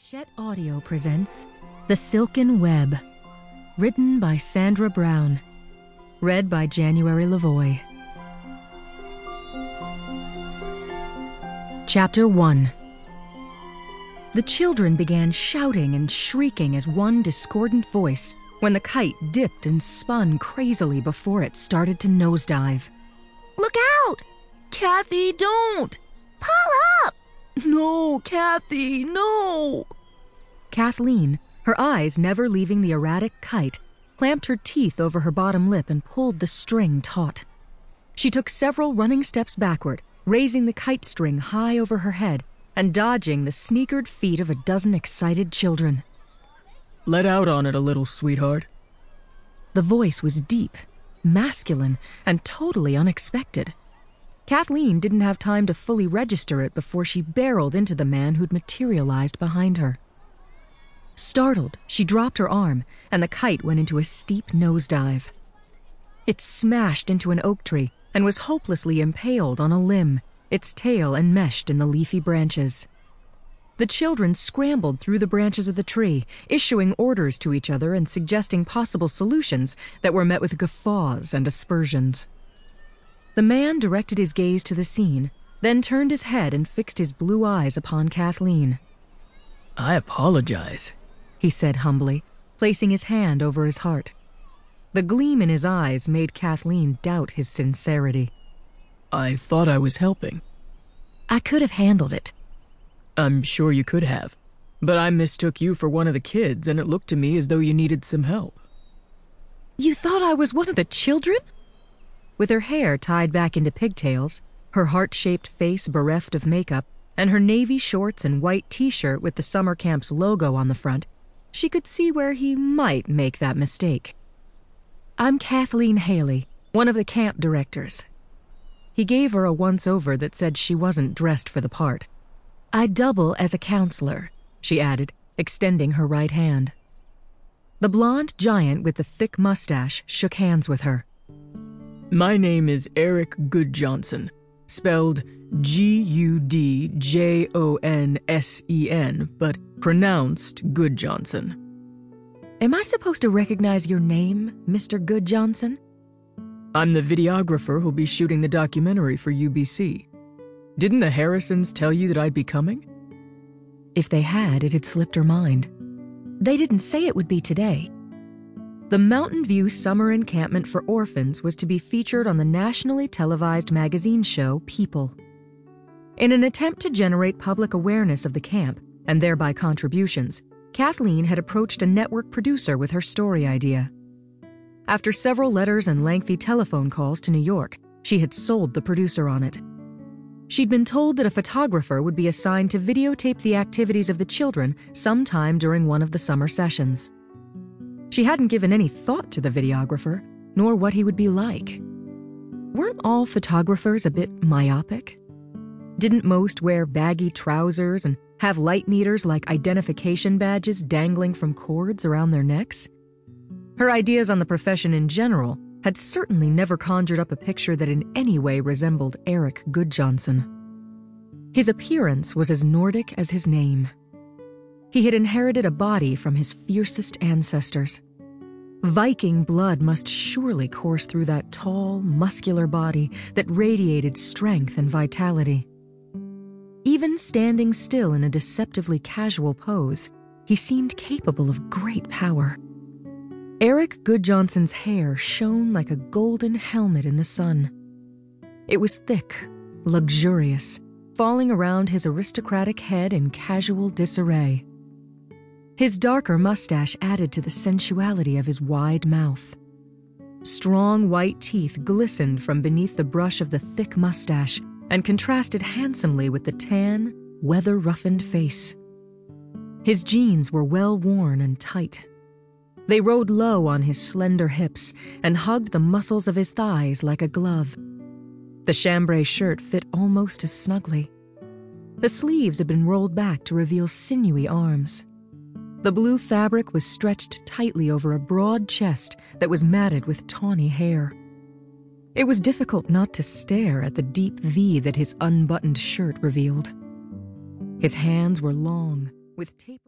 Hachette Audio presents The Silken Web, written by Sandra Brown, read by January LaVoy. Chapter 1 The children began shouting and shrieking as one discordant voice when the kite dipped and spun crazily before it started to nosedive. Look out! Kathy, don't! Pull up! No, Kathy, no! Kathleen, her eyes never leaving the erratic kite, clamped her teeth over her bottom lip and pulled the string taut. She took several running steps backward, raising the kite string high over her head and dodging the sneakered feet of a dozen excited children. Let out on it a little, sweetheart. The voice was deep, masculine, and totally unexpected. Kathleen didn't have time to fully register it before she barreled into the man who'd materialized behind her. Startled, she dropped her arm, and the kite went into a steep nosedive. It smashed into an oak tree and was hopelessly impaled on a limb, its tail enmeshed in the leafy branches. The children scrambled through the branches of the tree, issuing orders to each other and suggesting possible solutions that were met with guffaws and aspersions. The man directed his gaze to the scene, then turned his head and fixed his blue eyes upon Kathleen. I apologize, he said humbly, placing his hand over his heart. The gleam in his eyes made Kathleen doubt his sincerity. I thought I was helping. I could have handled it. I'm sure you could have, but I mistook you for one of the kids, and it looked to me as though you needed some help. You thought I was one of the children? With her hair tied back into pigtails, her heart shaped face bereft of makeup, and her navy shorts and white t shirt with the summer camp's logo on the front, she could see where he might make that mistake. I'm Kathleen Haley, one of the camp directors. He gave her a once over that said she wasn't dressed for the part. I double as a counselor, she added, extending her right hand. The blonde giant with the thick mustache shook hands with her. My name is Eric Gudjonsen, spelled G U D J O N S E N, but pronounced Gudjonsen. Am I supposed to recognize your name, Mr. Gudjonsen? I'm the videographer who'll be shooting the documentary for UBC. Didn't the Harrisons tell you that I'd be coming? If they had, it had slipped her mind. They didn't say it would be today. The Mountain View Summer Encampment for Orphans was to be featured on the nationally televised magazine show People. In an attempt to generate public awareness of the camp, and thereby contributions, Kathleen had approached a network producer with her story idea. After several letters and lengthy telephone calls to New York, she had sold the producer on it. She'd been told that a photographer would be assigned to videotape the activities of the children sometime during one of the summer sessions. She hadn't given any thought to the videographer, nor what he would be like. Weren't all photographers a bit myopic? Didn't most wear baggy trousers and have light meters like identification badges dangling from cords around their necks? Her ideas on the profession in general had certainly never conjured up a picture that in any way resembled Eric Gudjonsen. His appearance was as Nordic as his name. He had inherited a body from his fiercest ancestors. Viking blood must surely course through that tall, muscular body that radiated strength and vitality. Even standing still in a deceptively casual pose, he seemed capable of great power. Eric Gudjonsen's hair shone like a golden helmet in the sun. It was thick, luxurious, falling around his aristocratic head in casual disarray. His darker mustache added to the sensuality of his wide mouth. Strong white teeth glistened from beneath the brush of the thick mustache and contrasted handsomely with the tan, weather roughened face. His jeans were well worn and tight. They rode low on his slender hips and hugged the muscles of his thighs like a glove. The chambray shirt fit almost as snugly. The sleeves had been rolled back to reveal sinewy arms. The blue fabric was stretched tightly over a broad chest that was matted with tawny hair. It was difficult not to stare at the deep V that his unbuttoned shirt revealed. His hands were long, with taper.